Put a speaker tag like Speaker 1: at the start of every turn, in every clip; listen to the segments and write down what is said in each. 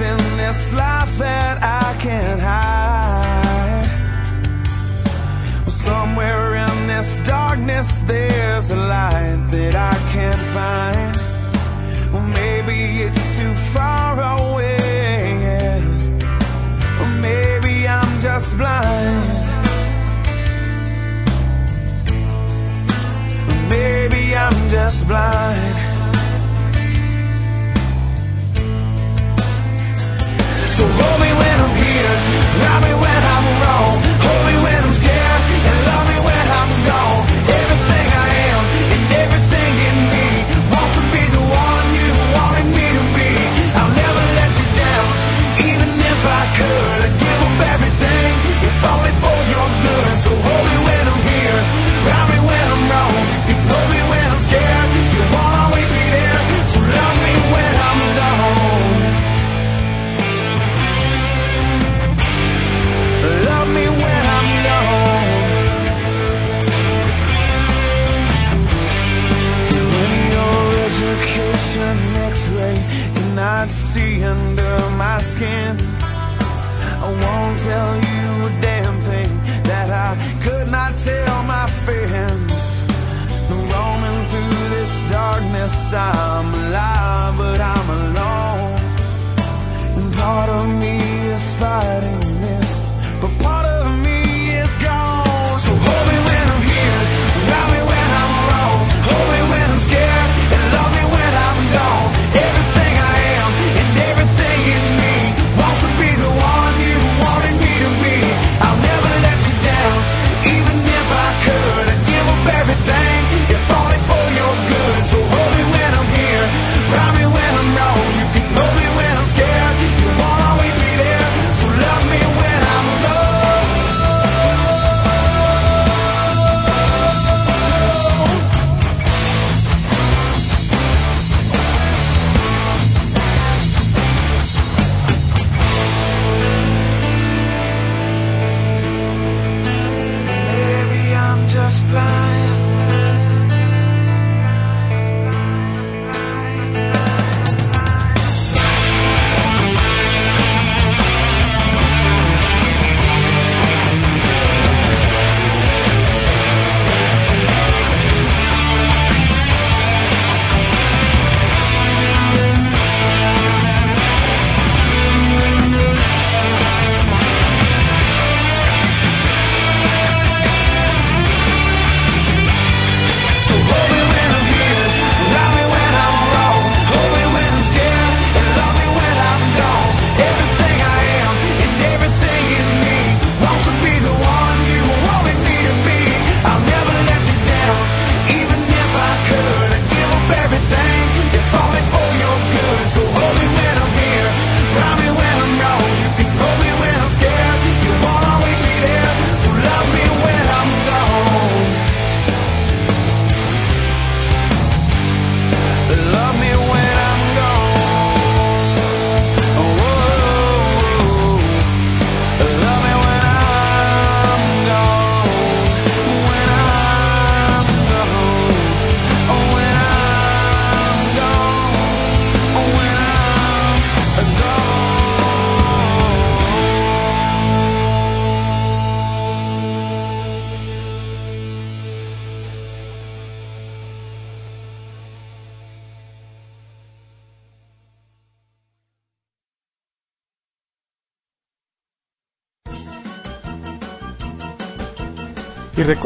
Speaker 1: in this life that I can't hide. Well, somewhere in this darkness, there's a light that I can't find. Well, maybe it's too far away, yeah. or maybe I'm just blind. Or maybe I'm just blind. Cannot see under my skin, I won't tell you a damn thing that I could not tell my friends. Roaming through this darkness, I'm alive, but I'm alone. And part of me is fighting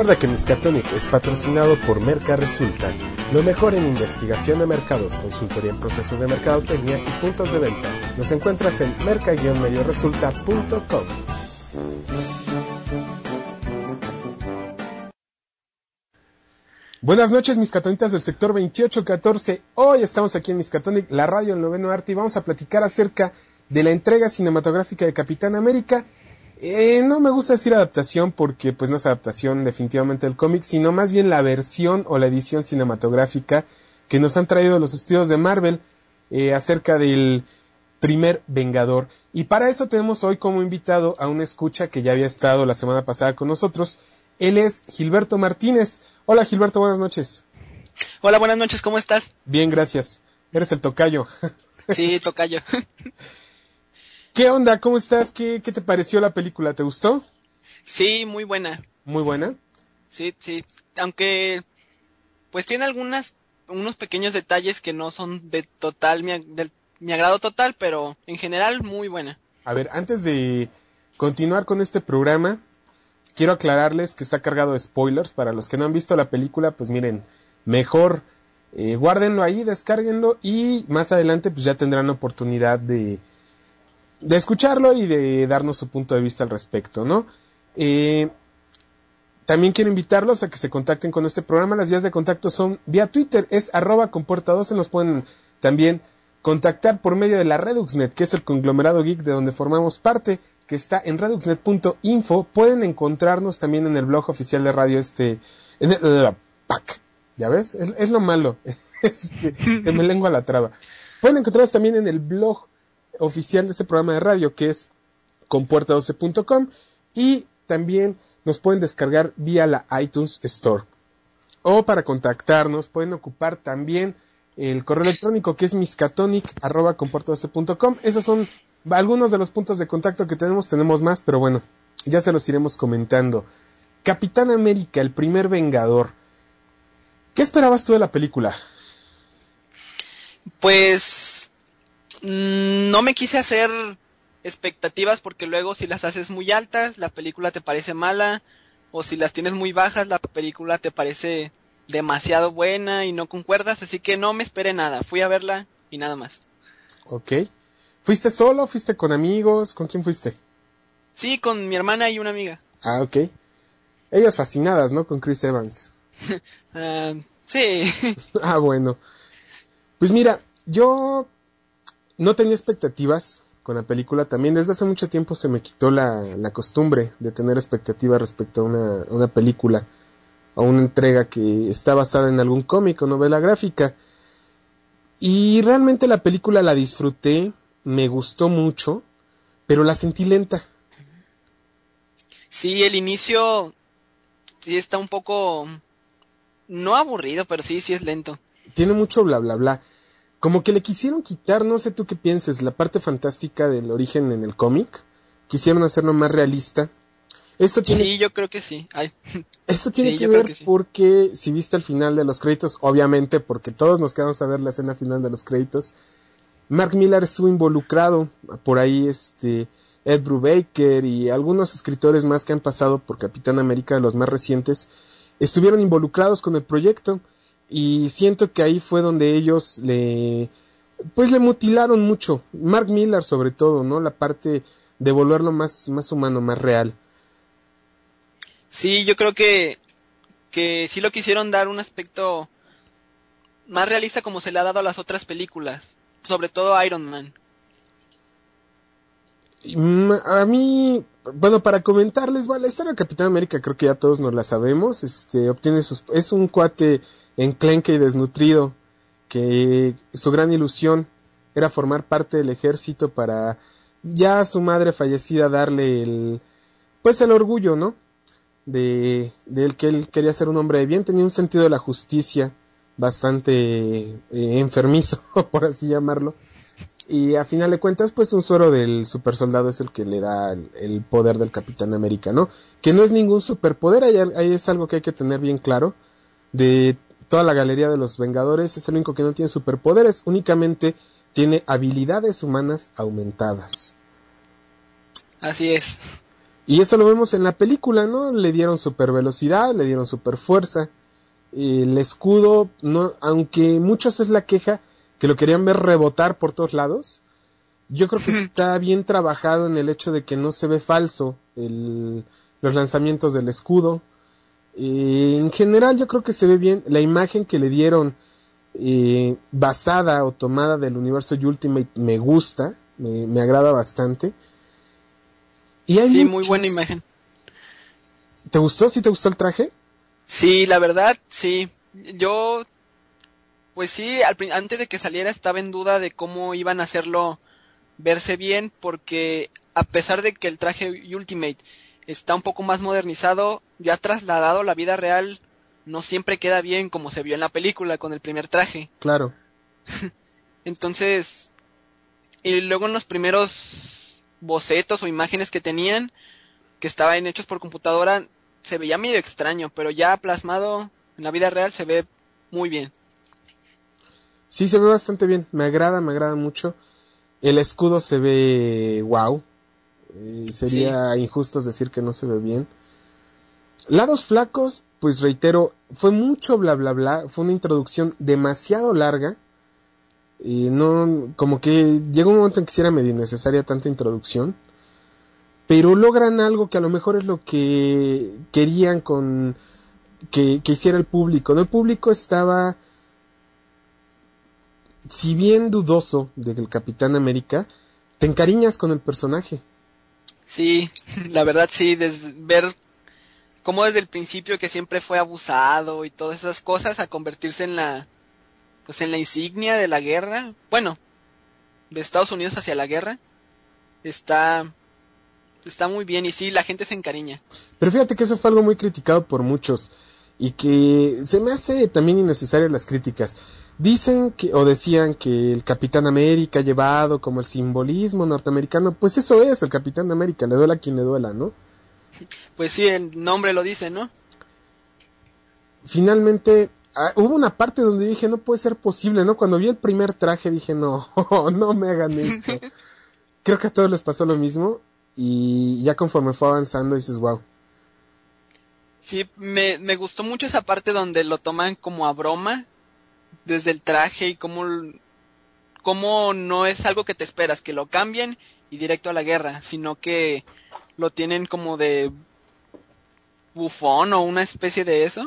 Speaker 2: recuerda que Miskatonic es patrocinado por Merca Resulta, lo mejor en investigación de mercados, consultoría en procesos de mercadotecnia y puntos de venta. Nos encuentras en merca-medioresulta.com. Buenas noches, mis catonitas del sector 2814. Hoy estamos aquí en Miskatonic, la radio del noveno arte, y vamos a platicar acerca de la entrega cinematográfica de Capitán América. Eh, no me gusta decir adaptación porque pues no es adaptación definitivamente del cómic, sino más bien la versión o la edición cinematográfica que nos han traído los estudios de Marvel eh, acerca del primer Vengador. Y para eso tenemos hoy como invitado a una escucha que ya había estado la semana pasada con nosotros. Él es Gilberto Martínez. Hola Gilberto, buenas noches.
Speaker 3: Hola, buenas noches, ¿cómo estás?
Speaker 2: Bien, gracias. Eres el tocayo.
Speaker 3: Sí, tocayo.
Speaker 2: ¿Qué onda? ¿Cómo estás? ¿Qué, ¿Qué te pareció la película? ¿Te gustó?
Speaker 3: Sí, muy buena.
Speaker 2: Muy buena.
Speaker 3: Sí, sí. Aunque, pues tiene algunas, unos pequeños detalles que no son de total, mi, de mi agrado total, pero en general muy buena.
Speaker 2: A ver, antes de continuar con este programa, quiero aclararles que está cargado de spoilers. Para los que no han visto la película, pues miren, mejor Eh, guárdenlo ahí, descárguenlo y más adelante pues ya tendrán oportunidad de, de escucharlo y de darnos su punto de vista al respecto, ¿no? Eh, también quiero invitarlos a que se contacten con este programa. Las vías de contacto son vía Twitter, es arroba comporta 12. Nos pueden también contactar por medio de la Reduxnet, que es el conglomerado geek de donde formamos parte, que está en reduxnet.info. Pueden encontrarnos también en el blog oficial de radio este, en el, PAC. ¿Ya ves? Es, lo malo. Este, que me lengua la traba. Pueden encontrarnos también en el blog oficial de este programa de radio, que es compuerta12.com y también nos pueden descargar vía la iTunes Store. O para contactarnos pueden ocupar también el correo electrónico que es miskatonic.com. Esos son algunos de los puntos de contacto que tenemos. Tenemos más, pero bueno, ya se los iremos comentando. Capitán América, el primer Vengador. ¿Qué esperabas tú de la película?
Speaker 3: Pues no me quise hacer expectativas porque luego si las haces muy altas la película te parece mala o si las tienes muy bajas la película te parece demasiado buena y no concuerdas, así que no me esperé nada, fui a verla y nada más.
Speaker 2: Ok. ¿Fuiste solo? ¿Fuiste con amigos? ¿Con quién fuiste?
Speaker 3: Sí, con mi hermana y una amiga.
Speaker 2: Ah, ok. Ellas fascinadas, ¿no? Con Chris Evans.
Speaker 3: Ah, sí.
Speaker 2: ah, bueno. Pues mira, yo no tenía expectativas con la película. También desde hace mucho tiempo se me quitó la, la costumbre de tener expectativas respecto a una, una película o una entrega que está basada en algún cómic o novela gráfica. Y realmente la película la disfruté, me gustó mucho, pero la sentí lenta.
Speaker 3: Sí, el inicio sí está un poco no aburrido, pero sí, sí es lento.
Speaker 2: Tiene mucho bla bla bla. Como que le quisieron quitar, no sé tú qué pienses, la parte fantástica del origen en el cómic. Quisieron hacerlo más realista.
Speaker 3: Esto tiene... Sí, yo creo que sí.
Speaker 2: Esto tiene que ver porque si viste el final de los créditos, obviamente, porque todos nos quedamos a ver la escena final de los créditos, Mark Millar estuvo involucrado, por ahí este Ed Brubaker y algunos escritores más que han pasado por Capitán América, de los más recientes, estuvieron involucrados con el proyecto y siento que ahí fue donde ellos le pues le mutilaron mucho Mark Millar sobre todo no la parte de volverlo más más humano más real
Speaker 3: sí yo creo que que sí lo quisieron dar un aspecto más realista como se le ha dado a las otras películas sobre todo Iron Man
Speaker 2: a mí bueno, para comentarles, bueno, la historia del Capitán América creo que ya todos nos la sabemos. Este, obtiene sus, es un cuate enclenque y desnutrido, que su gran ilusión era formar parte del ejército para ya a su madre fallecida darle el, pues el orgullo, ¿no? De, de que él quería ser un hombre de bien, tenía un sentido de la justicia bastante eh, enfermizo, por así llamarlo. Y a final de cuentas, pues un suero del super soldado es el que le da el, poder del Capitán América, ¿no? Que no es ningún superpoder, ahí, ahí es algo que hay que tener bien claro. De toda la galería de los Vengadores es el único que no tiene superpoderes, únicamente tiene habilidades humanas aumentadas.
Speaker 3: Así es.
Speaker 2: Y eso lo vemos en la película, ¿no? Le dieron super velocidad, le dieron super fuerza. El escudo, no, aunque muchos es la queja que lo querían ver rebotar por todos lados, yo creo que está bien trabajado en el hecho de que no se ve falso el, los lanzamientos del escudo, en general yo creo que se ve bien la imagen que le dieron eh, basada o tomada del universo Ultimate me gusta, me, agrada bastante.
Speaker 3: Y hay sí, muy buena imagen.
Speaker 2: ¿Te gustó? ¿Sí te gustó el traje?
Speaker 3: Sí, la verdad, sí. Yo, pues sí, antes de que saliera estaba en duda de cómo iban a hacerlo verse bien, porque a pesar de que el traje Ultimate está un poco más modernizado, ya trasladado a la vida real, no siempre queda bien como se vio en la película con el primer traje.
Speaker 2: Claro.
Speaker 3: Entonces, y luego en los primeros bocetos o imágenes que tenían, que estaban hechos por computadora, se veía medio extraño, pero ya plasmado en la vida real se ve muy bien.
Speaker 2: Sí, se ve bastante bien, me agrada, me agrada mucho. El escudo se ve wow, sería injusto decir que no se ve bien. Lados flacos, pues reitero, fue mucho bla bla bla, fue una introducción demasiado larga. Y no, como que llegó un momento en que sí era medio necesaria tanta introducción. Pero logran algo que a lo mejor es lo que querían con que, que hiciera el público. ¿no? El público estaba, si bien dudoso del Capitán América, te encariñas con el personaje.
Speaker 3: Sí, la verdad sí, ver cómo desde el principio que siempre fue abusado y todas esas cosas a convertirse en la pues en la insignia de la guerra, bueno, de Estados Unidos hacia la guerra, está está muy bien y sí, la gente se encariña.
Speaker 2: Pero fíjate que eso fue algo muy criticado por muchos y que se me hace también innecesario las críticas. Dicen que, o decían que el Capitán América ha llevado como el simbolismo norteamericano, pues eso es el Capitán América, le duela a quien le duela, ¿no?
Speaker 3: Pues sí, el nombre lo dice, ¿no?
Speaker 2: Finalmente, ah, hubo una parte donde dije, no puede ser posible, ¿no? Cuando vi el primer traje dije, no, no me hagan esto. Creo que a todos les pasó lo mismo y ya conforme fue avanzando dices, wow.
Speaker 3: Sí, me, me gustó mucho esa parte donde lo toman como a broma, desde el traje y cómo, cómo no es algo que te esperas, que lo cambien y directo a la guerra, sino que lo tienen como de bufón o una especie de eso.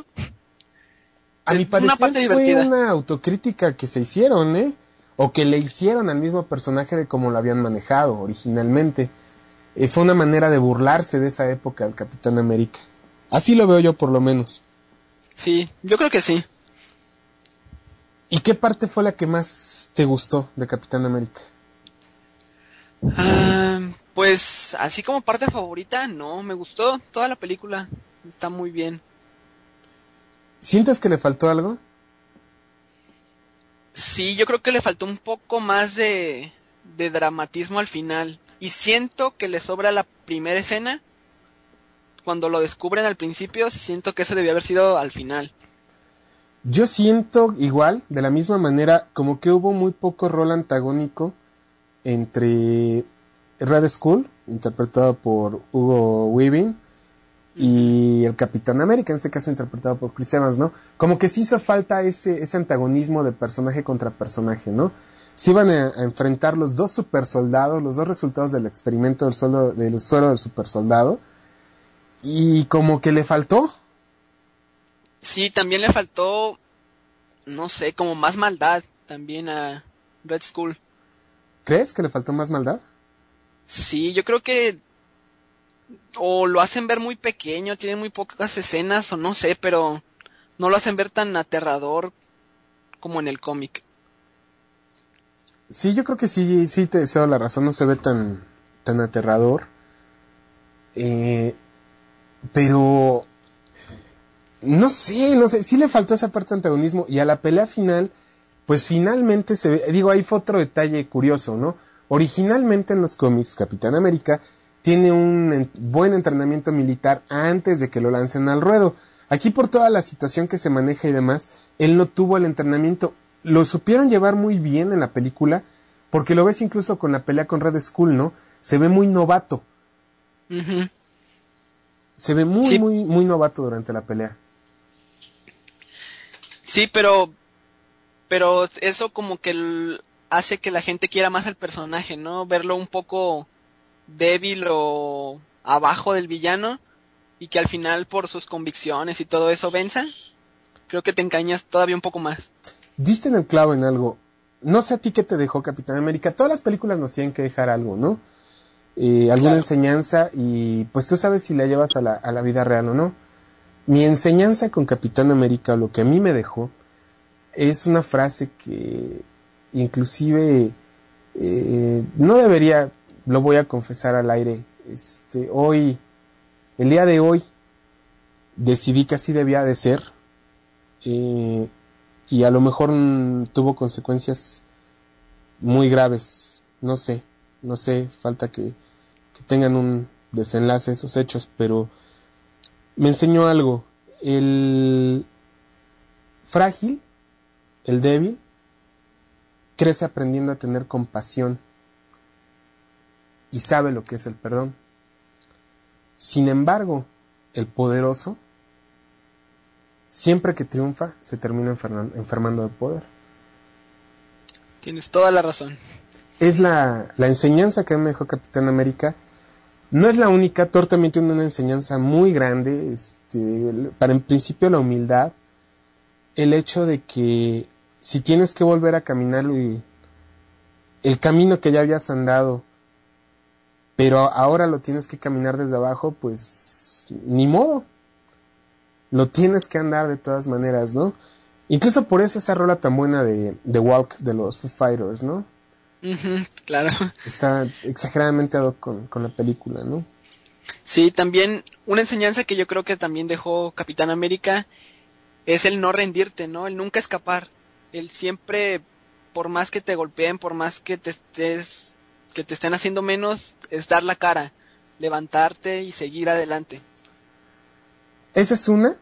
Speaker 2: A mi parecer fue una autocrítica que se hicieron, ¿eh? O que le hicieron al mismo personaje de cómo lo habían manejado originalmente. Eh, fue una manera de burlarse de esa época del Capitán América. Así lo veo yo por lo menos.
Speaker 3: Sí, yo creo que sí.
Speaker 2: ¿Y qué parte fue la que más te gustó de Capitán América?
Speaker 3: Ah, pues así como parte favorita, no, me gustó toda la película, está muy bien.
Speaker 2: ¿Sientes que le faltó algo?
Speaker 3: Sí, yo creo que le faltó un poco más de, de dramatismo al final. Y siento que le sobra la primera escena. Cuando lo descubren al principio, siento que eso debió haber sido al final.
Speaker 2: Yo siento igual, de la misma manera, como que hubo muy poco rol antagónico entre Red Skull, interpretado por Hugo Weaving, y el Capitán América, en este caso interpretado por Chris Evans, ¿no? Como que sí hizo falta ese, antagonismo de personaje contra personaje, ¿no? Se iban a, enfrentar los dos super soldados, los dos resultados del experimento del, suelo, del suelo del super soldado, y como que le faltó.
Speaker 3: Sí, también le faltó, no sé, como más maldad también a Red Skull.
Speaker 2: ¿Crees que le faltó más maldad?
Speaker 3: Sí, yo creo que o lo hacen ver muy pequeño, tiene muy pocas escenas o no sé, pero no lo hacen ver tan aterrador como en el cómic.
Speaker 2: Sí, yo creo que sí, sí te deseo la razón, no se ve tan, tan aterrador. Eh, pero no sé, no sé, sí le faltó esa parte de antagonismo y a la pelea final, pues finalmente se ve, digo, ahí fue otro detalle curioso, ¿no? Originalmente en los cómics, Capitán América tiene un buen entrenamiento militar antes de que lo lancen al ruedo. Aquí por toda la situación que se maneja y demás, él no tuvo el entrenamiento. Lo supieron llevar muy bien en la película, porque lo ves incluso con la pelea con Red Skull, ¿no? Se ve muy novato. Se ve muy, muy, muy novato durante la pelea.
Speaker 3: Sí, pero, pero eso como que hace que la gente quiera más al personaje, ¿no? Verlo un poco débil o abajo del villano y que al final por sus convicciones y todo eso venza, creo que te engañas todavía un poco más.
Speaker 2: Diste en el clavo en algo. No sé a ti qué te dejó Capitán América. Todas las películas nos tienen que dejar algo, ¿no? Eh, alguna enseñanza y pues tú sabes si la llevas a la, a la vida real o no. Mi enseñanza con Capitán América, lo que a mí me dejó, es una frase que inclusive eh, no debería, lo voy a confesar al aire, este, hoy, el día de hoy, decidí que así debía de ser eh, y a lo mejor tuvo consecuencias muy graves, no sé, no sé, falta que, que tengan un desenlace esos hechos, pero me enseñó algo, el frágil, el débil, crece aprendiendo a tener compasión y sabe lo que es el perdón. Sin embargo, el poderoso siempre que triunfa, se termina enfermando de poder.
Speaker 3: Tienes toda la razón.
Speaker 2: Es la, la enseñanza que me dejó Capitán América. No es la única, Thor también tiene una enseñanza muy grande, este, para en principio la humildad, el hecho de que si tienes que volver a caminar el, camino que ya habías andado, pero ahora lo tienes que caminar desde abajo, pues ni modo. Lo tienes que andar de todas maneras, ¿no? Incluso por eso esa rola tan buena de The Walk de los Foo Fighters, ¿no?
Speaker 3: Claro.
Speaker 2: Está exageradamente ad con, con la película, ¿no?
Speaker 3: Sí, también una enseñanza que yo creo que también dejó Capitán América es el no rendirte, ¿no? El nunca escapar. El siempre, por más que te golpeen, por más que te estés, que te estén haciendo menos, es dar la cara, levantarte y seguir adelante.
Speaker 2: Esa es una,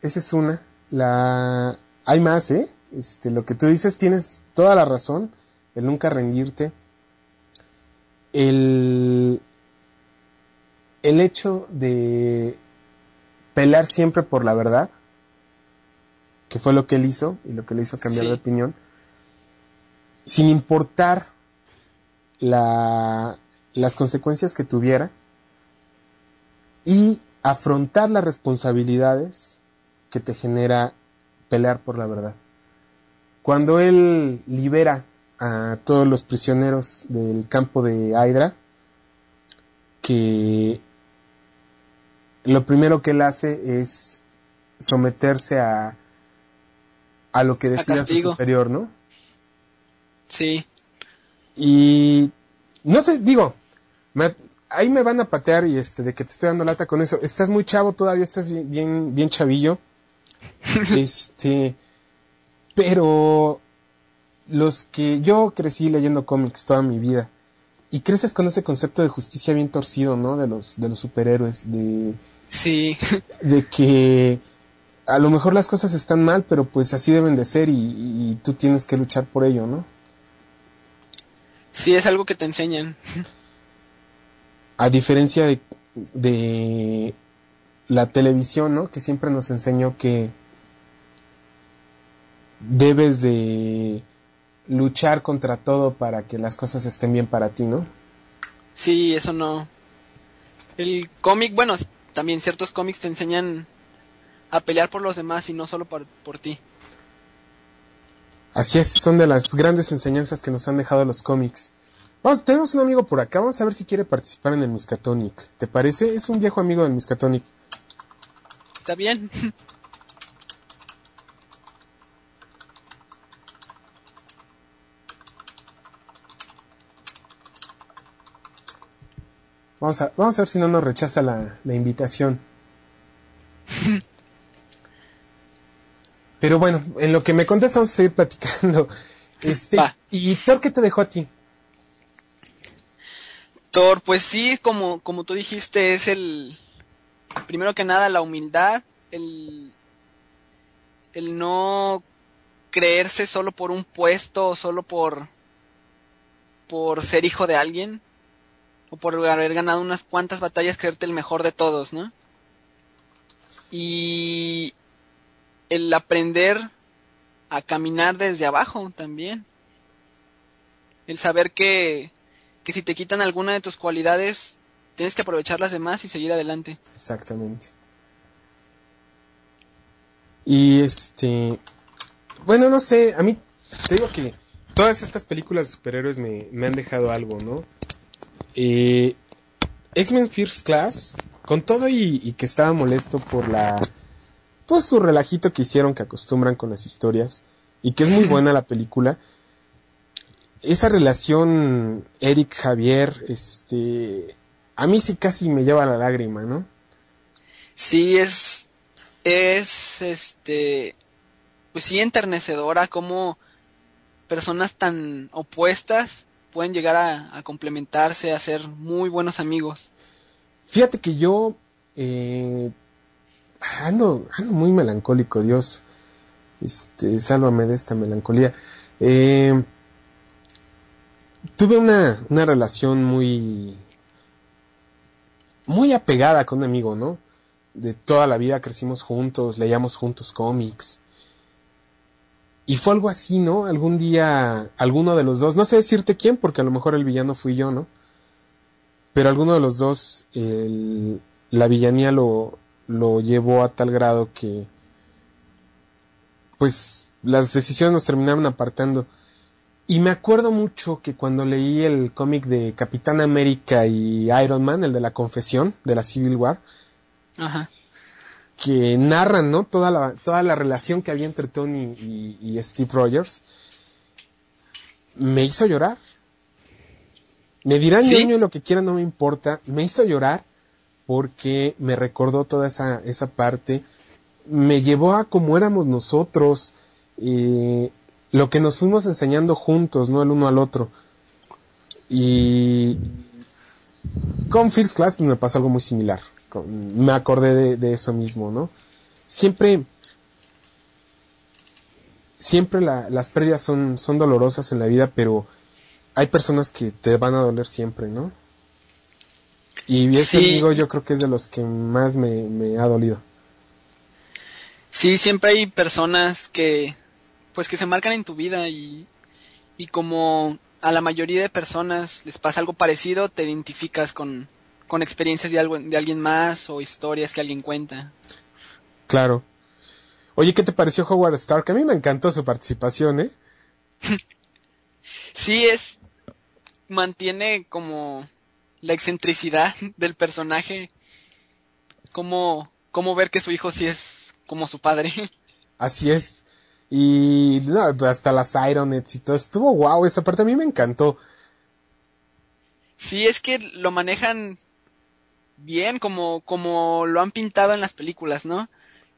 Speaker 2: esa es una. La, hay más, ¿eh? Este, lo que tú dices tienes toda la razón, el nunca rendirte. El, el hecho de pelear siempre por la verdad que fue lo que él hizo y lo que le hizo cambiar de opinión, sin importar la, las consecuencias que tuviera y afrontar las responsabilidades que te genera pelear por la verdad. Cuando él libera a todos los prisioneros del campo de Hydra, que lo primero que él hace es someterse a a lo que decida su superior, ¿no?
Speaker 3: Sí.
Speaker 2: Y no sé, digo, ahí me van a patear y este de que te estoy dando lata con eso. Estás muy chavo todavía, estás bien bien, bien chavillo. este, pero los que yo crecí leyendo cómics toda mi vida y creces con ese concepto de justicia bien torcido, ¿no? De los de los superhéroes, de
Speaker 3: sí,
Speaker 2: de que a lo mejor las cosas están mal, pero pues así deben de ser y, tú tienes que luchar por ello, ¿no?
Speaker 3: Sí, es algo que te enseñan.
Speaker 2: A diferencia de, de la televisión, ¿no? Que siempre nos enseñó que debes de luchar contra todo para que las cosas estén bien para ti, ¿no?
Speaker 3: Sí, eso no. El cómic, bueno, también ciertos cómics te enseñan a pelear por los demás y no solo por, por ti.
Speaker 2: Así es, son de las grandes enseñanzas que nos han dejado los cómics. Vamos, tenemos un amigo por acá, vamos a ver si quiere participar en el Miskatonic. ¿Te parece? Es un viejo amigo del Miskatonic.
Speaker 3: Está bien.
Speaker 2: Vamos a, vamos a ver si no nos rechaza la, la invitación. Pero bueno, en lo que me contestas vamos a seguir platicando. Este, ¿Y Thor qué te dejó a ti?
Speaker 3: Thor, pues sí, como, como tú dijiste, es el, primero que nada, la humildad, el, el no creerse solo por un puesto o solo por, por ser hijo de alguien o por haber ganado unas cuantas batallas, creerte el mejor de todos, ¿no? Y el aprender a caminar desde abajo también. El saber que, que si te quitan alguna de tus cualidades, tienes que aprovechar las demás y seguir adelante.
Speaker 2: Exactamente. Y este, bueno, no sé, a mí te digo que todas estas películas de superhéroes me, me han dejado algo, ¿no? Eh, X-Men First Class, con todo y, que estaba molesto por la pues su relajito que hicieron que acostumbran con las historias y que es muy buena la película. Esa relación Eric Javier, este, a mí sí casi me lleva la lágrima, ¿no?
Speaker 3: Sí, es, es, este, pues sí enternecedora como personas tan opuestas pueden llegar a, complementarse, a ser muy buenos amigos.
Speaker 2: Fíjate que yo eh, ando, ando muy melancólico, Dios, este, sálvame de esta melancolía. Eh, tuve una, una relación muy, muy apegada con un amigo, ¿no? de toda la vida crecimos juntos, leíamos juntos cómics. Y fue algo así, ¿no? Algún día, alguno de los dos, no sé decirte quién, porque a lo mejor el villano fui yo, ¿no? Pero alguno de los dos, la villanía lo, lo llevó a tal grado que, pues, las decisiones nos terminaron apartando. Y me acuerdo mucho que cuando leí el cómic de Capitán América y Iron Man, el de la confesión de la Civil War, que narran, ¿no? Toda la, toda la relación que había entre Tony y, Steve Rogers, me hizo llorar. Me dirán niño lo que quieran, no me importa. Me hizo llorar porque me recordó toda esa, esa parte. Me llevó a cómo éramos nosotros. Eh, lo que nos fuimos enseñando juntos, ¿no? El uno al otro. Y con First Class me pasó algo muy similar. Me acordé de, eso mismo, ¿no? Siempre, siempre las pérdidas son, son dolorosas en la vida, pero hay personas que te van a doler siempre, ¿no? Y ese amigo yo creo que es de los que más me, me ha dolido.
Speaker 3: Sí, siempre hay personas que pues que se marcan en tu vida y, y como a la mayoría de personas les pasa algo parecido, te identificas con, con experiencias de, algo, de alguien más o historias que alguien cuenta.
Speaker 2: Claro. Oye, ¿qué te pareció Howard Stark? A mí me encantó su participación, ¿eh?
Speaker 3: sí, es. mantiene como la excentricidad del personaje. Como, como ver que su hijo sí es como su padre.
Speaker 2: Así es. Y hasta las Ironets y todo. Estuvo wow, esa parte a mí me encantó.
Speaker 3: Sí, es que lo manejan bien como, como lo han pintado en las películas, ¿no?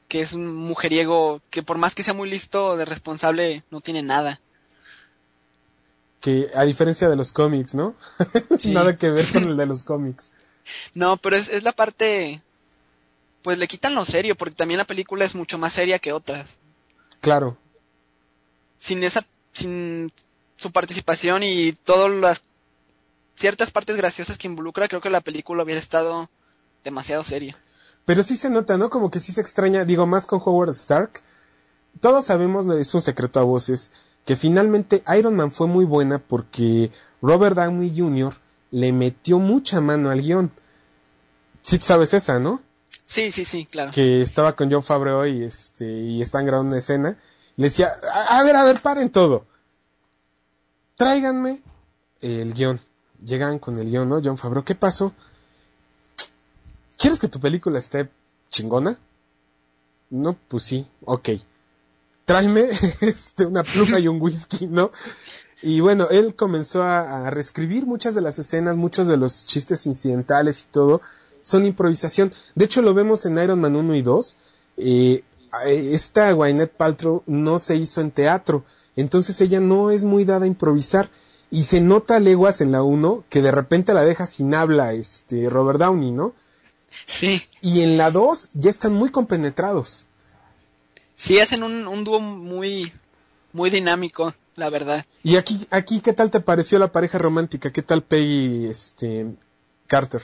Speaker 3: Que es un mujeriego que por más que sea muy listo de responsable, no tiene nada.
Speaker 2: Que a diferencia de los cómics, ¿no? nada que ver con el de los cómics.
Speaker 3: No, pero es, es la parte... Pues le quitan lo serio, porque también la película es mucho más seria que otras.
Speaker 2: Claro
Speaker 3: sin esa, sin su participación y todas las ciertas partes graciosas que involucra, creo que la película hubiera estado demasiado seria.
Speaker 2: Pero sí se nota, ¿no? Como que sí se extraña, digo, más con Howard Stark. Todos sabemos, es un secreto a voces, que finalmente Iron Man fue muy buena porque Robert Downey Jr. le metió mucha mano al guion. Sí sabes esa, ¿no?
Speaker 3: Sí, sí, sí, claro.
Speaker 2: Que estaba con John Favreau y este, y están grabando una escena le decía, a, ver, a ver, paren todo. Tráiganme el guion. Llegan con el guion, ¿no? John Favreau, ¿qué pasó? ¿Quieres que tu película esté chingona? No, pues sí, ok. Tráeme este, una pluma y un whisky, ¿no? Y bueno, él comenzó a, reescribir muchas de las escenas, muchos de los chistes incidentales y todo, son improvisación. De hecho, lo vemos en Iron Man 1 y 2. Eh, esta Gwyneth Paltrow no se hizo en teatro, entonces ella no es muy dada a improvisar y se nota leguas en la 1 que de repente la deja sin habla este Robert Downey, ¿no?
Speaker 3: Sí.
Speaker 2: Y en la 2 ya están muy compenetrados.
Speaker 3: Sí, hacen un, un dúo muy, muy dinámico, la verdad.
Speaker 2: Y aquí, aquí, ¿qué tal te pareció la pareja romántica? ¿Qué tal Peggy, este, Carter?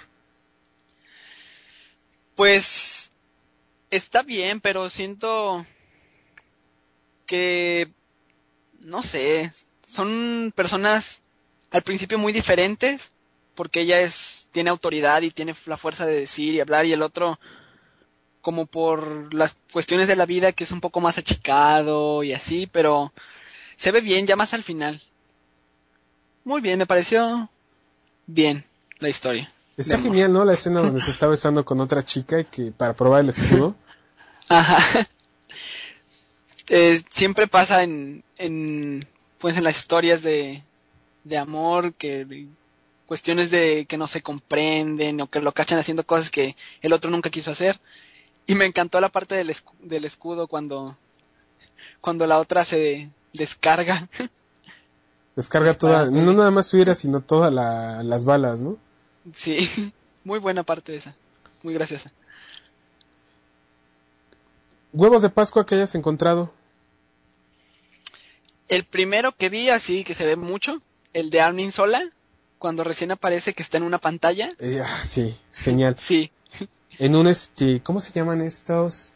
Speaker 3: Pues, está bien, pero siento que, no sé, son personas al principio muy diferentes, porque ella es, tiene autoridad y tiene la fuerza de decir y hablar, y el otro, como por las cuestiones de la vida, que es un poco más achicado y así, pero se ve bien ya más al final. Muy bien, me pareció bien la historia.
Speaker 2: Está genial, ¿no? La escena donde se está besando con otra chica y que para probar el escudo.
Speaker 3: Ajá. Eh, siempre pasa en, en, pues en las historias de, de amor que cuestiones de que no se comprenden o que lo cachan haciendo cosas que el otro nunca quiso hacer. Y me encantó la parte del, del escudo cuando, cuando la otra se descarga.
Speaker 2: Descarga toda, no nada más su sino todas las balas, ¿no?
Speaker 3: Sí, muy buena parte de esa, muy graciosa.
Speaker 2: ¿Huevos de Pascua que hayas encontrado?
Speaker 3: El primero que vi, así que se ve mucho, el de Armin Sola, cuando recién aparece que está en una pantalla.
Speaker 2: Eh, ah, sí, genial.
Speaker 3: Sí.
Speaker 2: en un este, ¿cómo se llaman estos?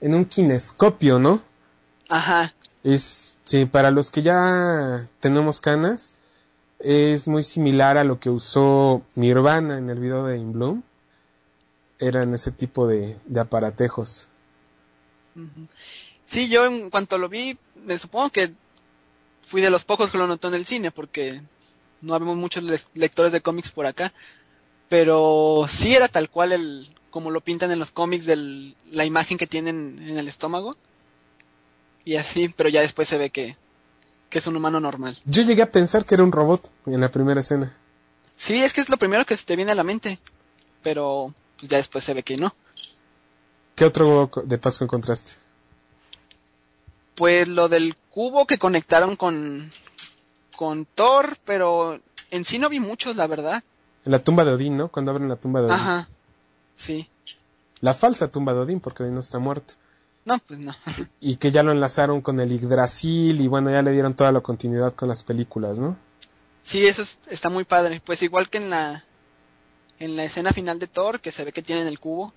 Speaker 2: En un kinescopio, ¿no?
Speaker 3: Ajá.
Speaker 2: Es, sí, para los que ya tenemos canas, es muy similar a lo que usó Nirvana en el video de In Bloom. Eran ese tipo de, de aparatejos.
Speaker 3: Sí, yo en cuanto lo vi, me supongo que fui de los pocos que lo notó en el cine, porque no habemos muchos le- lectores de cómics por acá. Pero sí era tal cual el, como lo pintan en los cómics, del, la imagen que tienen en el estómago. Y así, pero ya después se ve que, que es un humano normal.
Speaker 2: Yo llegué a pensar que era un robot en la primera escena.
Speaker 3: Sí, es que es lo primero que se te viene a la mente. Pero pues ya después se ve que no.
Speaker 2: ¿Qué otro de Pascua encontraste?
Speaker 3: Pues lo del cubo que conectaron con, con Thor, pero en sí no vi muchos, la verdad.
Speaker 2: En la tumba de Odín, ¿no? Cuando abren la tumba de Odín.
Speaker 3: Ajá. Sí.
Speaker 2: La falsa tumba de Odín, porque Odín no está muerto.
Speaker 3: No, pues no.
Speaker 2: Y que ya lo enlazaron con el Yggdrasil y bueno, ya le dieron toda la continuidad con las películas, ¿no?
Speaker 3: Sí, eso es- está muy padre. Pues igual que en la en la escena final de Thor, que se ve que tienen el cubo,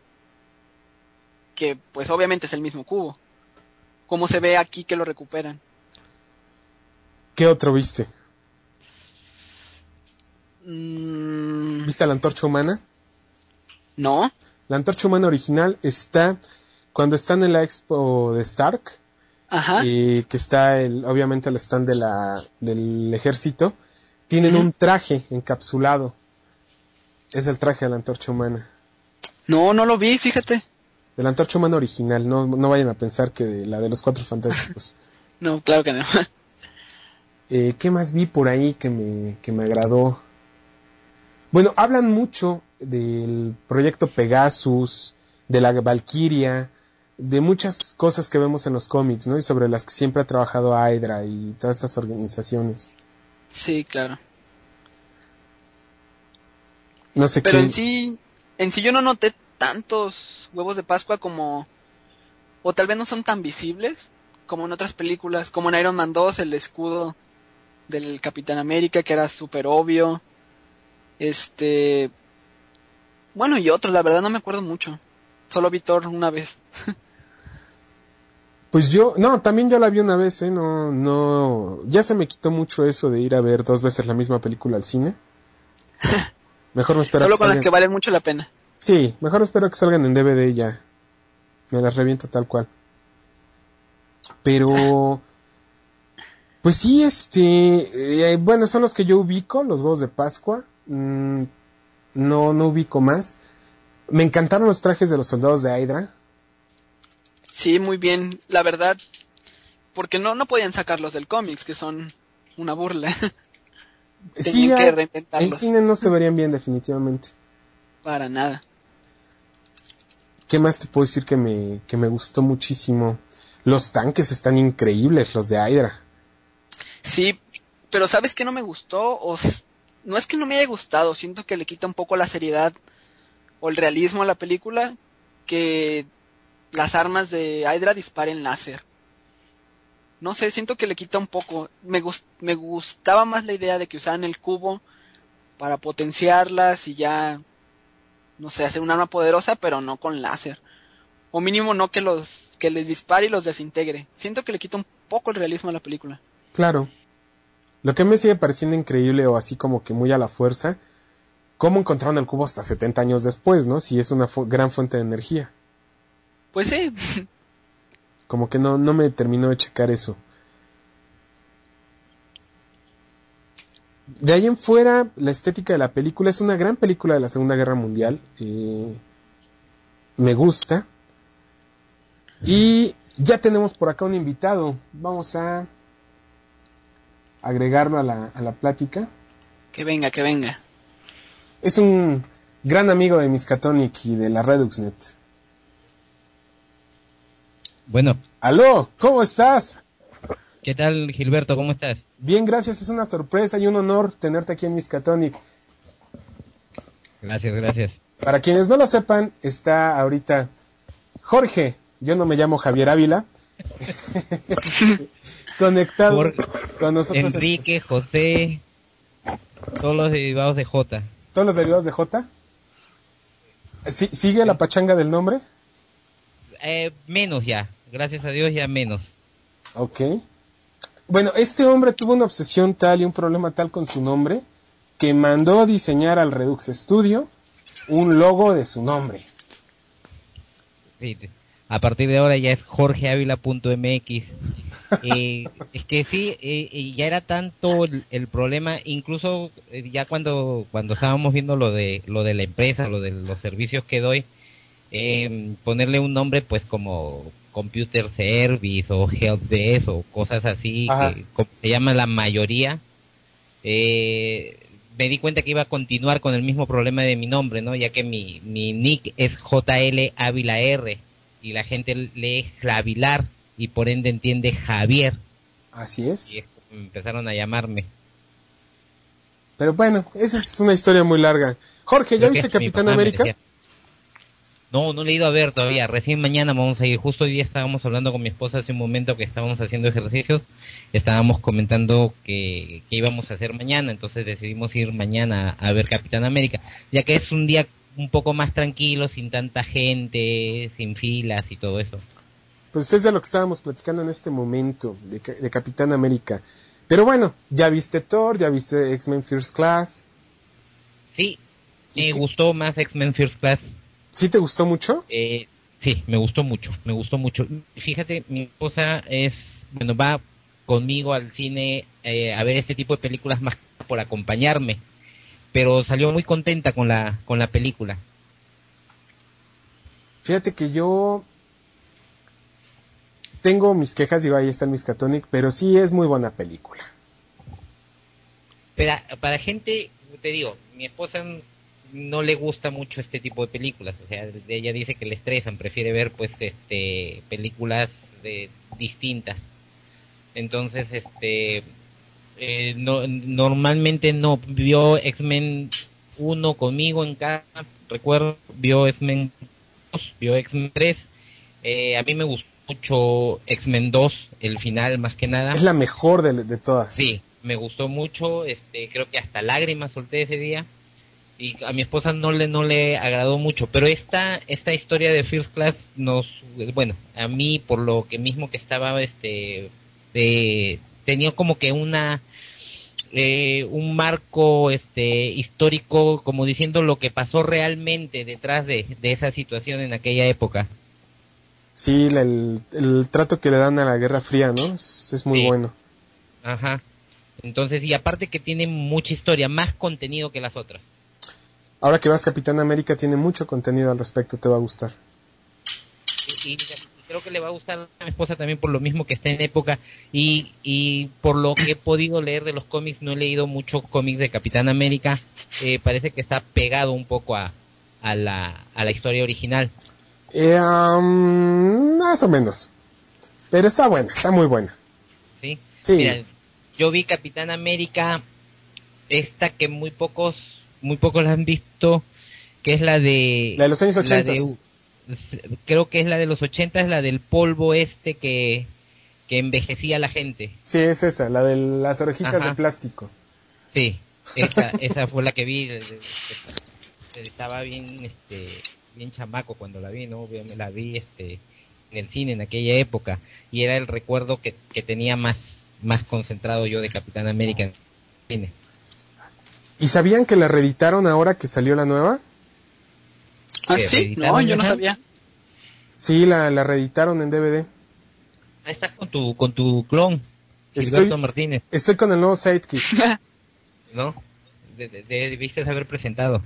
Speaker 3: que pues obviamente es el mismo cubo. Como se ve aquí que lo recuperan.
Speaker 2: ¿Qué otro viste?
Speaker 3: Mm,
Speaker 2: ¿Viste la antorcha humana?
Speaker 3: no.
Speaker 2: La antorcha humana original está cuando están en la expo de Stark,
Speaker 3: Ajá.
Speaker 2: y que está el, obviamente el stand de la, del ejército, tienen un traje encapsulado. Es el traje de la antorcha humana.
Speaker 3: No, no lo vi, fíjate.
Speaker 2: De la antorcha humana original, no, no vayan a pensar que de la de los cuatro fantásticos.
Speaker 3: No, claro que no.
Speaker 2: Eh, ¿Qué más vi por ahí que me, que me agradó? Bueno, hablan mucho del proyecto Pegasus, de la Valkyria, de muchas cosas que vemos en los cómics, ¿no? Y sobre las que siempre ha trabajado Hydra y todas estas organizaciones.
Speaker 3: Sí, claro.
Speaker 2: No sé
Speaker 3: Pero
Speaker 2: qué.
Speaker 3: en sí, en sí yo no noté tantos huevos de Pascua como, o tal vez no son tan visibles como en otras películas, como en Iron Man 2, el escudo del Capitán América, que era súper obvio. Este, bueno, y otros, la verdad no me acuerdo mucho. Solo vi Thor una vez.
Speaker 2: Pues yo, no, también yo la vi una vez, ¿eh? No, no, ya se me quitó mucho eso de ir a ver dos veces la misma película al cine. Mejor me espero
Speaker 3: Solo con las que valen mucho la pena.
Speaker 2: Sí, mejor espero que salgan en DVD ya. Me las reviento tal cual. Pero, pues sí, este, eh, bueno, son los que yo ubico, los huevos de Pascua. Mm, no, no ubico más. Me encantaron los trajes de los soldados de Hydra.
Speaker 3: Sí, muy bien, la verdad, porque no, no podían sacarlos del cómics, que son una burla.
Speaker 2: Sí,
Speaker 3: Tenían que
Speaker 2: hay- en
Speaker 3: reinventarlos.
Speaker 2: cine no se verían bien definitivamente.
Speaker 3: Para nada.
Speaker 2: ¿Qué más te puedo decir que me, que me gustó muchísimo? Los tanques están increíbles, los de Hydra.
Speaker 3: Sí, pero ¿sabes qué no me gustó? O no es que no me haya gustado, siento que le quita un poco la seriedad o el realismo a la película que las armas de Hydra disparen láser. No sé, siento que le quita un poco. Me, me gustaba más la idea de que usaran el cubo para potenciarlas y ya, no sé, hacer un arma poderosa, pero no con láser. O mínimo no que los que les dispare y los desintegre. Siento que le quita un poco el realismo a la película.
Speaker 2: Claro. Lo que me sigue pareciendo increíble o así como que muy a la fuerza, cómo encontraron el cubo hasta 70 años después, ¿no? Si es una fu- gran fuente de energía.
Speaker 3: Pues sí,
Speaker 2: Como que no, no me terminó de checar eso. De ahí en fuera, la estética de la película es una gran película de la Segunda Guerra Mundial. eh, me gusta. Y ya tenemos por acá un invitado. Vamos a agregarlo a la, a la plática.
Speaker 3: que venga, que venga.
Speaker 2: Es un gran amigo de Miskatonic y de la Reduxnet.
Speaker 4: Bueno,
Speaker 2: Aló, ¿cómo estás?
Speaker 4: ¿Qué tal Gilberto? ¿Cómo estás?
Speaker 2: Bien, gracias. Es una sorpresa y un honor tenerte aquí en Miskatonic.
Speaker 4: Gracias, gracias.
Speaker 2: Para quienes no lo sepan, está ahorita Jorge. Yo no me llamo Javier Ávila. Conectado
Speaker 4: Por-
Speaker 2: con nosotros.
Speaker 4: Enrique, José, todos los derivados de J.
Speaker 2: ¿Todos los derivados de J? ¿Sí- ¿Sigue la pachanga del nombre?
Speaker 4: Eh, menos ya, gracias a Dios ya menos.
Speaker 2: Ok. Bueno, este hombre tuvo una obsesión tal y un problema tal con su nombre que mandó diseñar al Redux Studio un logo de su nombre.
Speaker 4: Sí, a partir de ahora ya es jorgeavila.mx. Eh, es que sí, eh, eh, ya era tanto el, el problema, incluso eh, ya cuando cuando estábamos viendo lo de lo de la empresa, lo de los servicios que doy, ponerle un nombre pues como Computer Service o Helpdesk o cosas así, que como se llama la mayoría, eh, me di cuenta que iba a continuar con el mismo problema de mi nombre, ¿no? Ya que mi, mi nick es JL Ávila R y la gente lee Javilar y por ende entiende Javier
Speaker 2: Así
Speaker 4: y
Speaker 2: es.
Speaker 4: es como empezaron a llamarme.
Speaker 2: Pero bueno, esa es una historia muy larga. Jorge, ¿ya
Speaker 4: Creo
Speaker 2: viste Capitán América?
Speaker 4: No, no le he ido a ver todavía. Recién mañana vamos a ir. Justo hoy día estábamos hablando con mi esposa hace un momento que estábamos haciendo ejercicios. Estábamos comentando que, que íbamos a hacer mañana. Entonces decidimos ir mañana a ver Capitán América. Ya que es un día un poco más tranquilo, sin tanta gente, sin filas y todo eso.
Speaker 2: Pues es de lo que estábamos platicando en este momento, de, ca- de Capitán América. Pero bueno, ya viste Thor, ya viste X-Men First Class.
Speaker 4: Sí,
Speaker 2: ¿Y
Speaker 4: me
Speaker 2: qué?
Speaker 4: gustó más X-Men First Class.
Speaker 2: ¿Sí te gustó mucho?
Speaker 4: Eh, sí, me gustó mucho, me gustó mucho. Fíjate, mi esposa es, bueno, va conmigo al cine eh, a ver este tipo de películas más por acompañarme, pero salió muy contenta con la con la película.
Speaker 2: Fíjate que yo tengo mis quejas, digo, ahí está el Miskatonic, pero sí es muy buena película.
Speaker 4: Pero para gente, te digo, mi esposa no le gusta mucho este tipo de películas, o sea, ella dice que le estresan, prefiere ver pues este películas de distintas. Entonces, este eh, no, normalmente no vio X-Men 1 conmigo en casa, recuerdo, vio X-Men 2, vio X-Men 3. Eh, a mí me gustó mucho X-Men 2, el final más que nada.
Speaker 2: Es la mejor de, de todas.
Speaker 4: Sí, me gustó mucho, este, creo que hasta lágrimas solté ese día. Y a mi esposa no le, no le agradó mucho, pero esta, esta historia de First Class nos, bueno, a mí por lo que mismo que estaba, este, de, tenía como que una, eh, un marco, este, histórico, como diciendo lo que pasó realmente detrás de, de esa situación en aquella época.
Speaker 2: Sí, el, el trato que le dan a la Guerra Fría, ¿no? Es, es muy
Speaker 4: Sí.
Speaker 2: bueno.
Speaker 4: Ajá. Entonces, y aparte que tiene mucha historia, más contenido que las otras.
Speaker 2: Ahora que vas Capitán América tiene mucho contenido al respecto, te va a gustar.
Speaker 4: y, y creo que le va a gustar a mi esposa también por lo mismo que está en época y, y por lo que he podido leer de los cómics, no he leído mucho cómics de Capitán América, eh, parece que está pegado un poco a, a, la, a la historia original.
Speaker 2: Eh, am, más o menos. Pero está buena, está muy buena.
Speaker 4: ¿sí?
Speaker 2: Sí.
Speaker 4: Mira, yo vi Capitán América, esta que muy pocos, muy pocos la han visto, que es la de...
Speaker 2: La de los años
Speaker 4: la
Speaker 2: 80.
Speaker 4: de- creo que es la de los 80, es la del polvo este que, que envejecía a la gente.
Speaker 2: Sí, es esa, la de las orejitas
Speaker 4: Ajá.
Speaker 2: de plástico.
Speaker 4: Sí, esa, esa fue la que vi. Estaba bien, este, bien chamaco cuando la vi, ¿no? Me la vi, este, en el cine en aquella época y era el recuerdo que, que tenía más, más concentrado yo de Capitán América en el cine.
Speaker 2: ¿Y sabían que la reeditaron ahora que salió la nueva?
Speaker 3: ¿Ah,
Speaker 4: ¿Que
Speaker 3: sí? No, yo no sabía.
Speaker 2: Sí, la, la reeditaron en DVD.
Speaker 4: Ahí estás con tu, con tu clon,
Speaker 2: Estoy,
Speaker 4: Gilberto Martínez,
Speaker 2: estoy con el nuevo Sidekick.
Speaker 4: ¿no? De- de- debiste haber presentado.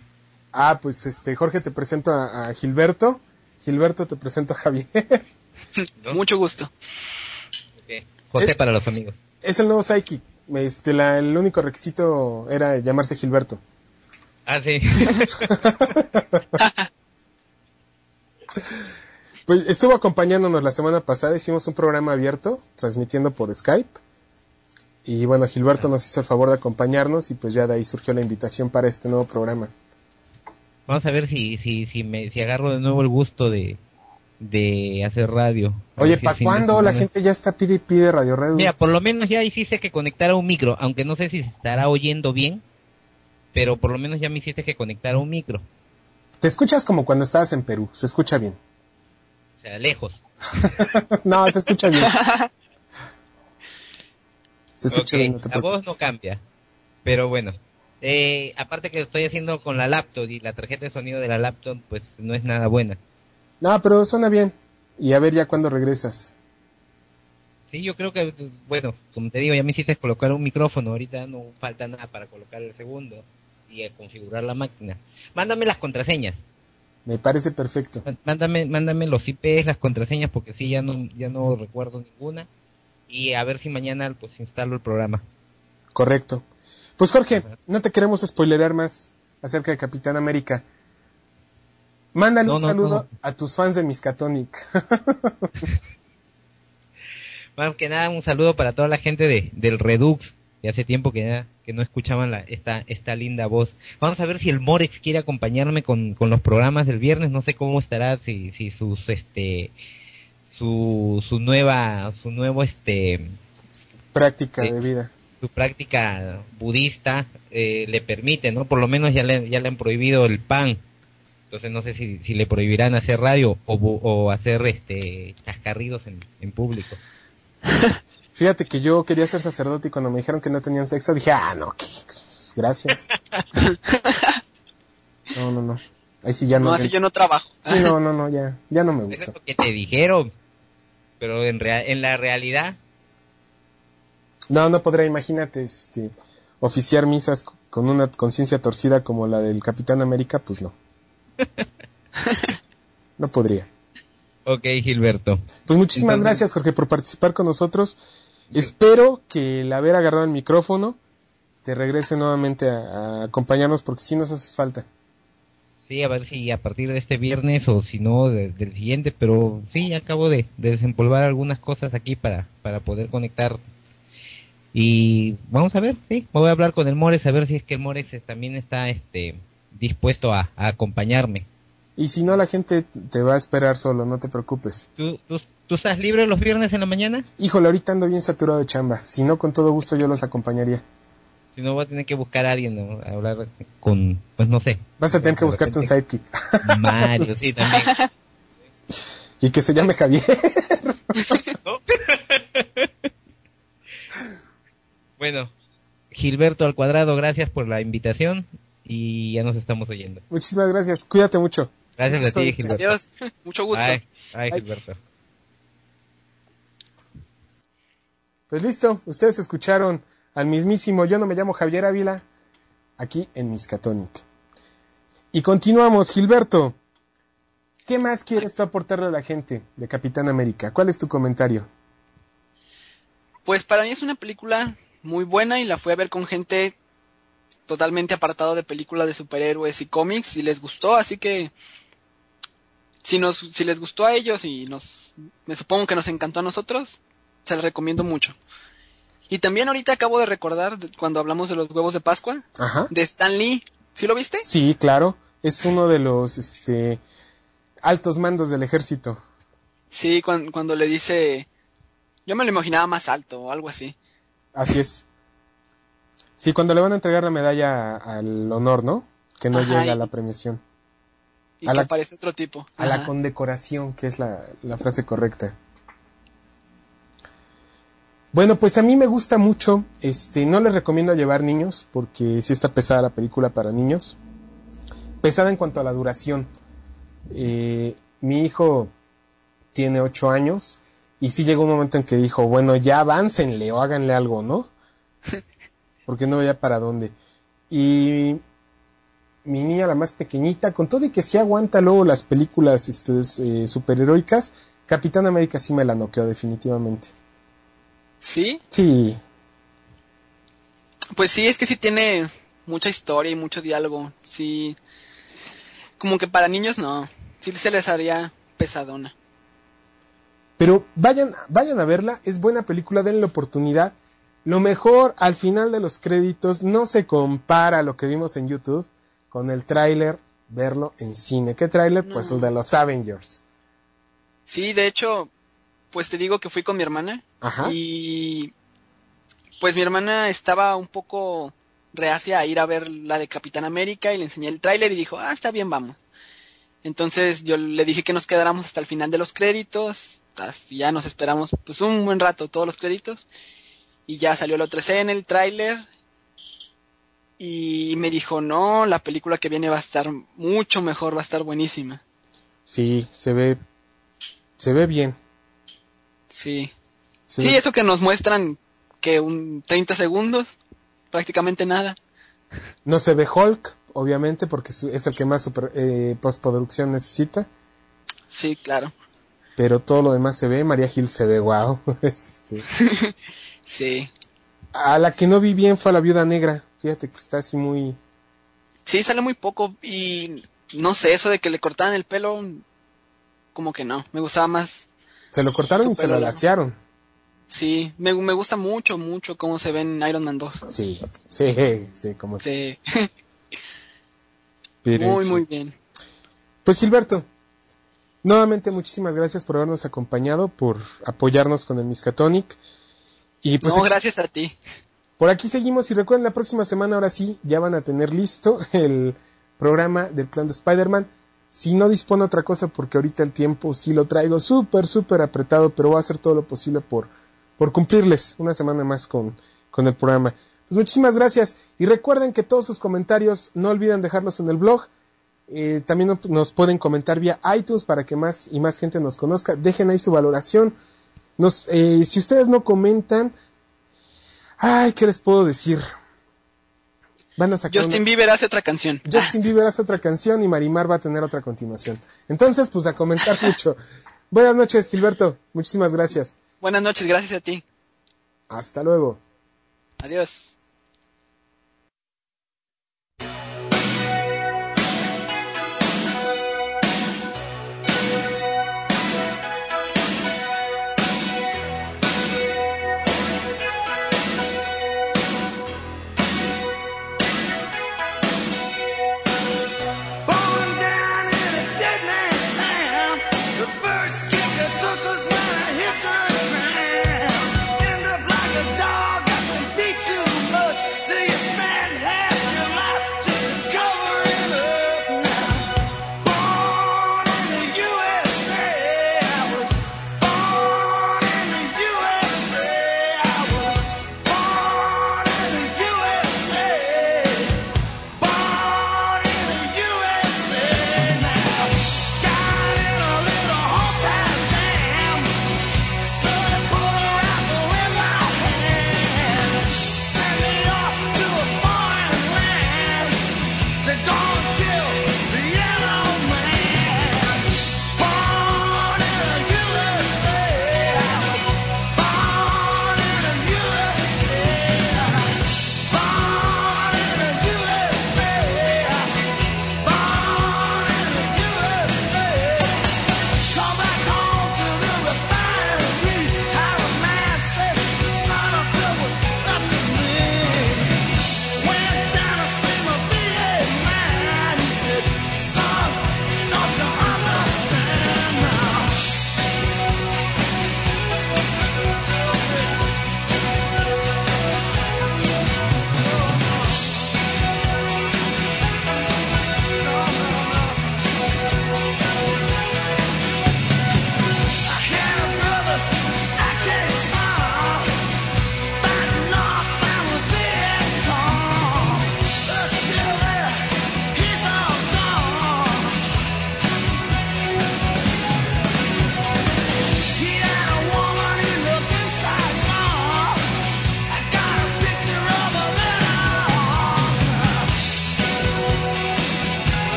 Speaker 2: Ah, pues este, Jorge te presento a, a Gilberto. Gilberto te presento a Javier.
Speaker 4: ¿no?
Speaker 3: Mucho gusto.
Speaker 4: José
Speaker 2: Eh,
Speaker 4: para los amigos.
Speaker 2: es el nuevo Sidekick. Este, la, el único requisito era llamarse Gilberto.
Speaker 4: Ah, sí.
Speaker 2: Pues estuvo acompañándonos la semana pasada, hicimos un programa abierto, transmitiendo por Skype. Y bueno, Gilberto nos hizo el favor de acompañarnos y pues ya de ahí surgió la invitación para este nuevo programa.
Speaker 4: Vamos a ver si, si, si me, si agarro de nuevo el gusto de, de hacer radio.
Speaker 2: Oye, ¿para cuándo? La gente ya está pide y pide Radio Red.
Speaker 4: Mira, por lo menos ya hiciste que conectara un micro, aunque no sé si se estará oyendo bien, pero por lo menos ya me hiciste que conectara un micro.
Speaker 2: Te escuchas como cuando estabas en Perú, se escucha bien.
Speaker 4: O sea, lejos.
Speaker 2: no, se escucha bien. Se escucha bien, no te
Speaker 4: la voz no cambia. Pero bueno. Eh, aparte que lo estoy haciendo con la laptop y la tarjeta de sonido de la laptop pues no es nada buena.
Speaker 2: No, pero suena bien. Y a ver ya cuando regresas.
Speaker 4: Sí, yo creo que, bueno, como te digo, ya me hiciste colocar un micrófono, ahorita no falta nada para colocar el segundo y configurar la máquina. Mándame las contraseñas,
Speaker 2: Me parece perfecto.
Speaker 4: Má- mándame, mándame los IPs, las contraseñas, porque sí, ya no, ya no recuerdo ninguna. Y a ver si mañana pues instalo el programa.
Speaker 2: Correcto. Pues Jorge, no te queremos spoilerar más acerca de Capitán América. Mándale
Speaker 4: No,
Speaker 2: un
Speaker 4: no,
Speaker 2: saludo
Speaker 4: no.
Speaker 2: a tus fans de Miskatonic.
Speaker 4: Más que nada, un saludo para toda la gente de, del Redux, que hace tiempo que, ya- que no escuchaban la, esta, esta linda voz. Vamos a ver si el Morex quiere acompañarme con, con los programas del viernes, no sé cómo estará, si, si sus, este, su, su nueva, su nuevo, este,
Speaker 2: Práctica
Speaker 4: Sí.
Speaker 2: de vida.
Speaker 4: su práctica budista eh, le permite, ¿no? Por lo menos ya le, ya le han prohibido el pan. Entonces no sé si, si le prohibirán hacer radio o, hacer este chascarridos en, en público.
Speaker 2: Fíjate que yo quería ser sacerdote y cuando me dijeron que no tenían sexo dije, ah, no, gracias. No, no, no. Ahí sí ya no.
Speaker 3: No, así yo no trabajo.
Speaker 2: Sí, no, no, no, ya, ya no me
Speaker 4: Eso
Speaker 2: gusta.
Speaker 4: es lo que te dijeron. Pero en, rea- en la realidad,
Speaker 2: No, no podría, imagínate, este, oficiar misas con una conciencia torcida como la del Capitán América, pues no. No podría.
Speaker 4: ok Gilberto.
Speaker 2: Pues muchísimas
Speaker 4: Entonces-
Speaker 2: gracias, Jorge, por participar con nosotros. Espero que el haber agarrado el micrófono te regrese nuevamente a, a acompañarnos porque sí nos haces falta.
Speaker 4: Sí, a ver si a partir de este viernes o si no de- del siguiente, pero sí, acabo de, de desempolvar algunas cosas aquí para, para poder conectar. Y vamos a ver, sí, voy a hablar con el Morex a ver si es que el Morex eh, también está este dispuesto a, a acompañarme.
Speaker 2: Y si no, la gente te va a esperar solo, no te preocupes.
Speaker 4: ¿Tú, tú, tú estás libre los viernes en la mañana?
Speaker 2: Híjole, ahorita ando bien saturado de chamba. Si no, con todo gusto yo los acompañaría.
Speaker 4: Si no, voy a tener que buscar a alguien, ¿no? a hablar con, pues no sé.
Speaker 2: Vas a tener que buscarte un sidekick.
Speaker 4: Mario, sí, también.
Speaker 2: y que se llame Javier.
Speaker 4: Bueno, Gilberto al cuadrado, gracias por la invitación y ya nos estamos oyendo.
Speaker 2: Muchísimas gracias. Cuídate mucho.
Speaker 4: Gracias a ti, Gilberto.
Speaker 3: Adiós. Mucho gusto.
Speaker 4: Bye. Gilberto.
Speaker 2: Pues listo, ustedes escucharon al mismísimo Yo no me llamo Javier Ávila, aquí en Miskatonic. Y continuamos, Gilberto. ¿Qué más quieres tú aportarle a la gente de Capitán América? ¿Cuál es tu comentario?
Speaker 3: Pues para mí es una película muy buena y la fui a ver con gente totalmente apartado de películas de superhéroes y cómics y les gustó, así que si nos si les gustó a ellos y nos me supongo que nos encantó a nosotros, se la recomiendo mucho. Y también ahorita acabo de recordar cuando hablamos de los huevos de Pascua
Speaker 2: Ajá.
Speaker 3: de Stan Lee, ¿sí lo viste?
Speaker 2: Sí, claro. Es uno de los este, altos mandos del ejército.
Speaker 3: Sí, cuan- cuando le dice yo me lo imaginaba más alto o algo así.
Speaker 2: Así es. Sí, cuando le van a entregar la medalla al honor, ¿no? Que no
Speaker 3: Ajá,
Speaker 2: llega a la premiación.
Speaker 3: Y
Speaker 2: A
Speaker 3: que
Speaker 2: la-
Speaker 3: aparece otro tipo.
Speaker 2: A la condecoración, que es la, la frase correcta. Bueno, pues a mí me gusta mucho, este, no les recomiendo llevar niños, porque sí está pesada la película para niños. Pesada en cuanto a la duración. Eh, mi hijo tiene ocho años, y sí llegó un momento en que dijo, bueno, ya aváncenle o háganle algo, ¿no? Porque no veía para dónde. Y mi niña, la más pequeñita, con todo y que sí aguanta luego las películas este, eh, superheroicas, Capitán América sí me la noqueó definitivamente.
Speaker 3: ¿Sí?
Speaker 2: Sí,
Speaker 3: Pues sí, es que sí tiene mucha historia y mucho diálogo. Sí. Como que para niños no. Sí se les haría pesadona.
Speaker 2: pero vayan, vayan a verla, es buena película, denle la oportunidad. Lo mejor al final de los créditos no se compara a lo que vimos en YouTube con el tráiler, verlo en cine. ¿Qué tráiler? Pues el de los Avengers.
Speaker 3: Sí, de hecho, pues te digo que fui con mi hermana
Speaker 2: Ajá.
Speaker 3: y pues mi hermana estaba un poco reacia a ir a ver la de Capitán América y le enseñé el tráiler y dijo, ah, está bien, vamos. Entonces yo le dije que nos quedáramos hasta el final de los créditos, hasta ya nos esperamos pues un buen rato todos los créditos y ya salió la otra escena, el tráiler y me dijo, no, la película que viene va a estar mucho mejor, va a estar buenísima.
Speaker 2: Sí, se ve, se ve bien.
Speaker 3: Sí.
Speaker 2: Se
Speaker 3: Sí,
Speaker 2: ve-
Speaker 3: eso que nos muestran que un 30 segundos, prácticamente nada.
Speaker 2: No se ve Hulk, obviamente, porque es- el que más super- eh, postproducción necesita.
Speaker 3: Sí, claro.
Speaker 2: Pero todo lo demás se ve. María Gil se ve wow. Este,
Speaker 3: Sí.
Speaker 2: a la que no vi bien fue a la viuda negra. Fíjate que está así muy.
Speaker 3: Sí, sale muy poco y no sé, eso de que le cortaban el pelo, como que no, me gustaba más.
Speaker 2: Se lo cortaron y se lo lasearon.
Speaker 3: Sí, me, me gusta mucho, mucho cómo se ve en Iron Man 2.
Speaker 2: Sí, sí, sí, como.
Speaker 3: Sí,
Speaker 2: pero
Speaker 3: muy,
Speaker 2: sí.
Speaker 3: muy bien.
Speaker 2: Pues Gilberto, nuevamente muchísimas gracias por habernos acompañado, por apoyarnos con el Miskatonic. Y pues
Speaker 3: no,
Speaker 2: aquí-
Speaker 3: gracias a ti.
Speaker 2: por aquí seguimos y recuerden la próxima semana ahora sí ya van a tener listo el programa del plan de Spider-Man. Si no dispone otra cosa porque ahorita el tiempo sí lo traigo súper, súper apretado, pero voy a hacer todo lo posible por, por cumplirles una semana más con, con el programa. Pues muchísimas gracias y recuerden que todos sus comentarios no olviden dejarlos en el blog. Eh, también no- nos pueden comentar vía iTunes para que más y más gente nos conozca. Dejen ahí su valoración. Nos, eh, si ustedes no comentan, ay, ¿qué les puedo decir? Van a sacar
Speaker 3: Justin
Speaker 2: una-
Speaker 3: Bieber hace otra canción.
Speaker 2: Justin Bieber hace otra canción y Marimar va a tener otra continuación. Entonces, pues a comentar mucho. Buenas noches, Gilberto. Muchísimas gracias.
Speaker 3: Buenas noches, gracias a ti.
Speaker 2: Hasta luego.
Speaker 3: Adiós.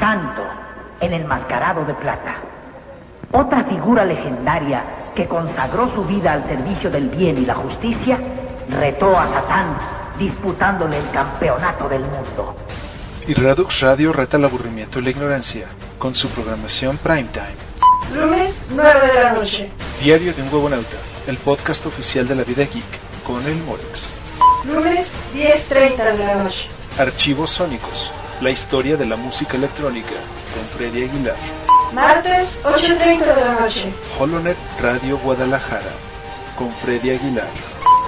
Speaker 5: Santo, el enmascarado de plata. Otra figura legendaria que consagró su vida al servicio del bien y la justicia, retó a Satán disputándole el campeonato del mundo.
Speaker 6: Y Redux Radio reta el aburrimiento y la ignorancia con su programación Primetime.
Speaker 7: Lunes 9 de la noche.
Speaker 6: Diario de un huevonauta, el podcast oficial de la vida geek con el Morex.
Speaker 7: Lunes 10.30 de la noche.
Speaker 6: Archivos Sónicos, la historia de la música electrónica con Freddy Aguilar.
Speaker 7: Martes 8.30 de la noche.
Speaker 6: Holonet Radio Guadalajara con Freddy Aguilar.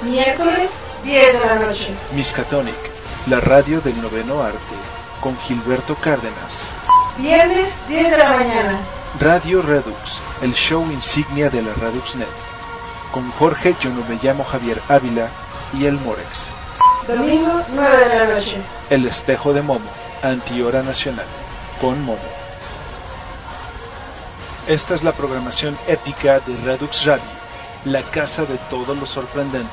Speaker 7: Miércoles 10 de la noche.
Speaker 6: Miskatonic, la radio del noveno arte con Gilberto Cárdenas.
Speaker 7: Viernes 10 de la mañana.
Speaker 6: Radio Redux, el show insignia de la ReduxNet. Con Jorge Yo no me llamo Javier Ávila y el Morex.
Speaker 7: Domingo 9 de la noche.
Speaker 6: El espejo de Momo, antihora nacional, con Momo. Esta es la programación épica de Redux Radio, la casa de todo lo sorprendente.